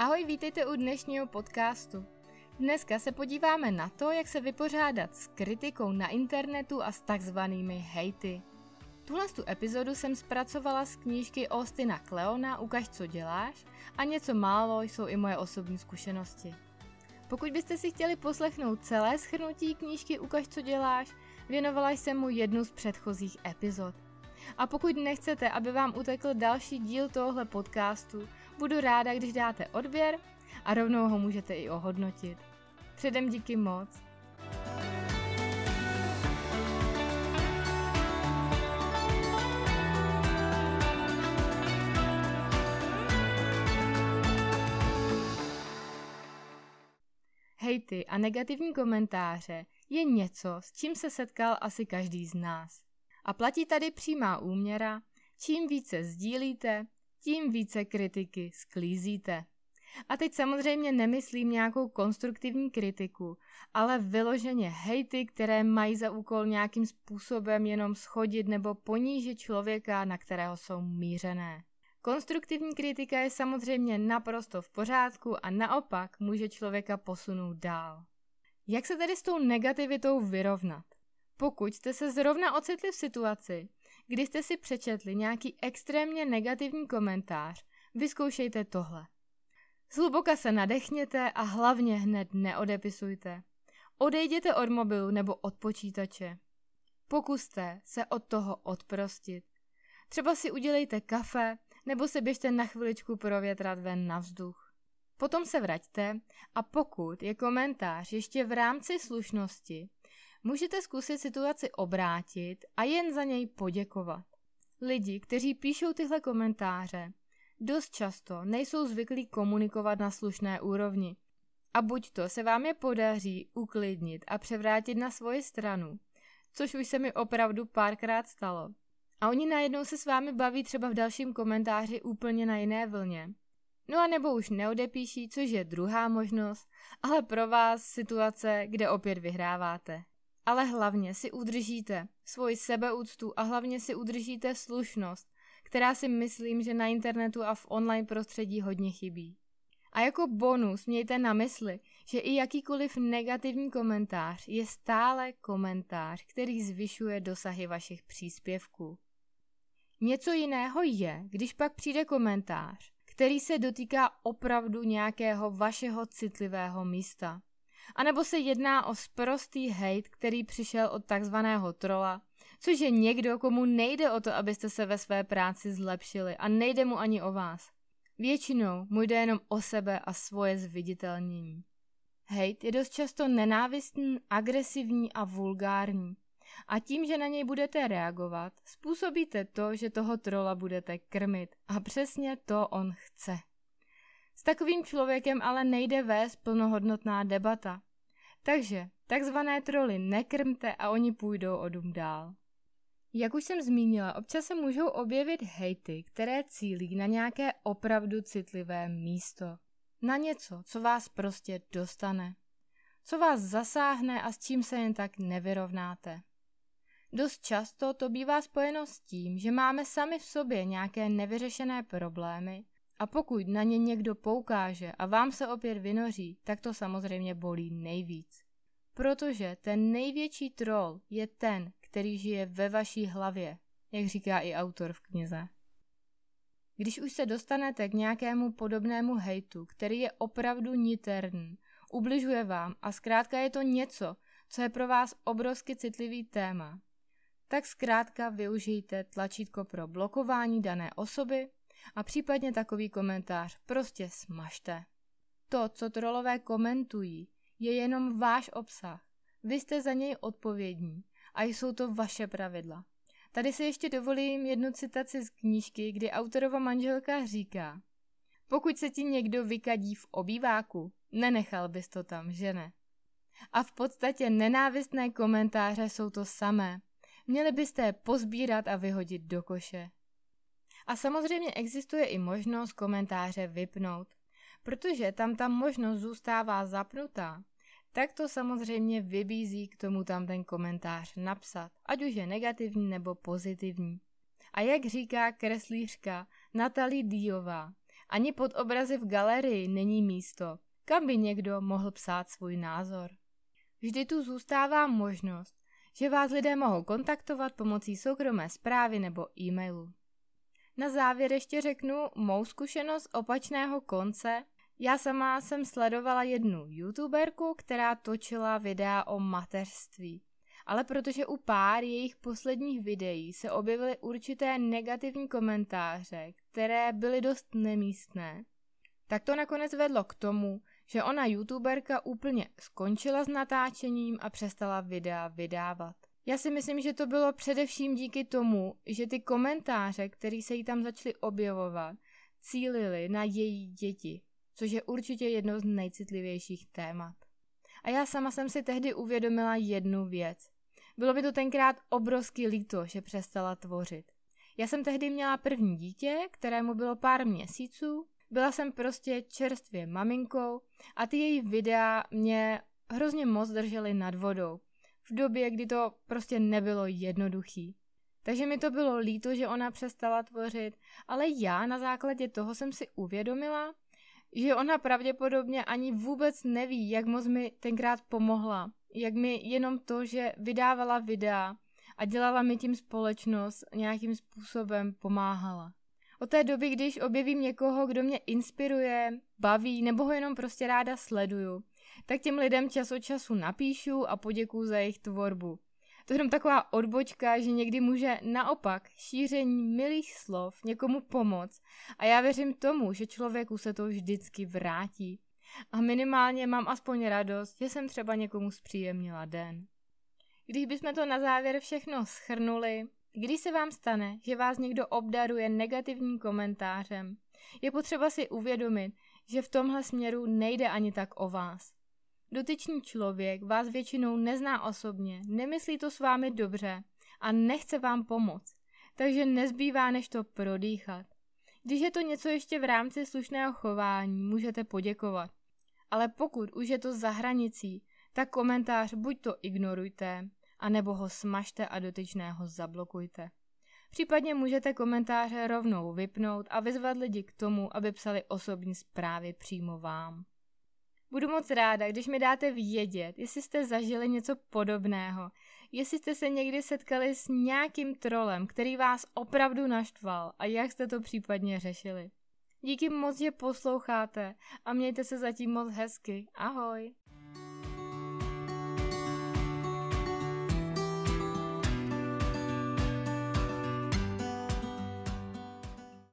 Ahoj, vítejte u dnešního podcastu. Dneska se podíváme na to, jak se vypořádat s kritikou na internetu a s takzvanými hejty. Tuhle tu epizodu jsem zpracovala z knížky Austina Kleona Ukaž, co děláš a něco málo jsou i moje osobní zkušenosti. Pokud byste si chtěli poslechnout celé schrnutí knížky Ukaž, co děláš, věnovala jsem mu jednu z předchozích epizod. A pokud nechcete, aby vám utekl další díl tohohle podcastu, budu ráda, když dáte odběr a rovnou ho můžete i ohodnotit. Předem díky moc. Hejty a negativní komentáře je něco, s čím se setkal asi každý z nás. A platí tady přímá úměra, čím více sdílíte, tím více kritiky sklízíte. A teď samozřejmě nemyslím nějakou konstruktivní kritiku, ale vyloženě hejty, které mají za úkol nějakým způsobem jenom schodit nebo ponížit člověka, na kterého jsou mířené. Konstruktivní kritika je samozřejmě naprosto v pořádku a naopak může člověka posunout dál. Jak se tedy s tou negativitou vyrovnat? Pokud jste se zrovna ocitli v situaci, kdy jste si přečetli nějaký extrémně negativní komentář, vyzkoušejte tohle. Zhluboka se nadechněte a hlavně hned neodepisujte. Odejděte od mobilu nebo od počítače. Pokuste se od toho odprostit. Třeba si udělejte kafe nebo se běžte na chviličku provětrat ven na vzduch. Potom se vraťte a pokud je komentář ještě v rámci slušnosti, můžete zkusit situaci obrátit a jen za něj poděkovat. Lidi, kteří píšou tyhle komentáře, dost často nejsou zvyklí komunikovat na slušné úrovni. A buď to se vám je podaří uklidnit a převrátit na svoji stranu, což už se mi opravdu párkrát stalo. A oni najednou se s vámi baví třeba v dalším komentáři úplně na jiné vlně. No a nebo už neodepíší, což je druhá možnost, ale pro vás situace, kde opět vyhráváte ale hlavně si udržíte svoji sebeúctu a hlavně si udržíte slušnost, která si myslím, že na internetu a v online prostředí hodně chybí. A jako bonus mějte na mysli, že i jakýkoliv negativní komentář je stále komentář, který zvyšuje dosahy vašich příspěvků. Něco jiného je, když pak přijde komentář, který se dotýká opravdu nějakého vašeho citlivého místa. A nebo se jedná o sprostý hate, který přišel od takzvaného trola, což je někdo, komu nejde o to, abyste se ve své práci zlepšili a nejde mu ani o vás. Většinou mu jde jenom o sebe a svoje zviditelnění. Hate je dost často nenávistný, agresivní a vulgární. A tím, že na něj budete reagovat, způsobíte to, že toho trola budete krmit. A přesně to on chce. S takovým člověkem ale nejde vést plnohodnotná debata. Takže takzvané troly nekrmte a oni půjdou o dům dál. Jak už jsem zmínila, občas se můžou objevit hejty, které cílí na nějaké opravdu citlivé místo. Na něco, co vás prostě dostane. Co vás zasáhne a s čím se jen tak nevyrovnáte. Dost často to bývá spojeno s tím, že máme sami v sobě nějaké nevyřešené problémy a pokud na ně někdo poukáže a vám se opět vynoří, tak to samozřejmě bolí nejvíc. Protože ten největší troll je ten, který žije ve vaší hlavě, jak říká i autor v knize. Když už se dostanete k nějakému podobnému hejtu, který je opravdu niterný, ubližuje vám a zkrátka je to něco, co je pro vás obrovsky citlivý téma, tak zkrátka využijte tlačítko pro blokování dané osoby a případně takový komentář prostě smažte. To, co trolové komentují, je jenom váš obsah. Vy jste za něj odpovědní a jsou to vaše pravidla. Tady si ještě dovolím jednu citaci z knížky, kdy autorova manželka říká Pokud se ti někdo vykadí v obýváku, nenechal bys to tam, že ne? A v podstatě nenávistné komentáře jsou to samé. Měli byste je pozbírat a vyhodit do koše. A samozřejmě existuje i možnost komentáře vypnout, protože tam ta možnost zůstává zapnutá, tak to samozřejmě vybízí k tomu tam ten komentář napsat, ať už je negativní nebo pozitivní. A jak říká kreslířka Natalie Díová, Ani pod obrazy v galerii není místo, kam by někdo mohl psát svůj názor. Vždy tu zůstává možnost, že vás lidé mohou kontaktovat pomocí soukromé zprávy nebo e-mailu. Na závěr ještě řeknu mou zkušenost opačného konce. Já sama jsem sledovala jednu youtuberku, která točila videa o mateřství. Ale protože u pár jejich posledních videí se objevily určité negativní komentáře, které byly dost nemístné, tak to nakonec vedlo k tomu, že ona youtuberka úplně skončila s natáčením a přestala videa vydávat. Já si myslím, že to bylo především díky tomu, že ty komentáře, které se jí tam začaly objevovat, cílily na její děti, což je určitě jedno z nejcitlivějších témat. A já sama jsem si tehdy uvědomila jednu věc. Bylo mi to tenkrát obrovský líto, že přestala tvořit. Já jsem tehdy měla první dítě, kterému bylo pár měsíců, byla jsem prostě čerstvě maminkou a ty její videa mě hrozně moc držely nad vodou v době, kdy to prostě nebylo jednoduchý. Takže mi to bylo líto, že ona přestala tvořit, ale já na základě toho jsem si uvědomila, že ona pravděpodobně ani vůbec neví, jak moc mi tenkrát pomohla. Jak mi jenom to, že vydávala videa a dělala mi tím společnost, nějakým způsobem pomáhala. Od té doby, když objevím někoho, kdo mě inspiruje, baví nebo ho jenom prostě ráda sleduju, tak těm lidem čas od času napíšu a poděkuju za jejich tvorbu. To je jenom taková odbočka, že někdy může naopak šíření milých slov někomu pomoct a já věřím tomu, že člověku se to vždycky vrátí. A minimálně mám aspoň radost, že jsem třeba někomu zpříjemnila den. Když bychom to na závěr všechno schrnuli, když se vám stane, že vás někdo obdaruje negativním komentářem, je potřeba si uvědomit, že v tomhle směru nejde ani tak o vás. Dotyčný člověk vás většinou nezná osobně, nemyslí to s vámi dobře a nechce vám pomoct, takže nezbývá než to prodýchat. Když je to něco ještě v rámci slušného chování, můžete poděkovat. Ale pokud už je to za hranicí, tak komentář buď to ignorujte, anebo ho smažte a dotyčného zablokujte. Případně můžete komentáře rovnou vypnout a vyzvat lidi k tomu, aby psali osobní zprávy přímo vám. Budu moc ráda, když mi dáte vědět, jestli jste zažili něco podobného, jestli jste se někdy setkali s nějakým trolem, který vás opravdu naštval a jak jste to případně řešili. Díky moc, že posloucháte a mějte se zatím moc hezky. Ahoj!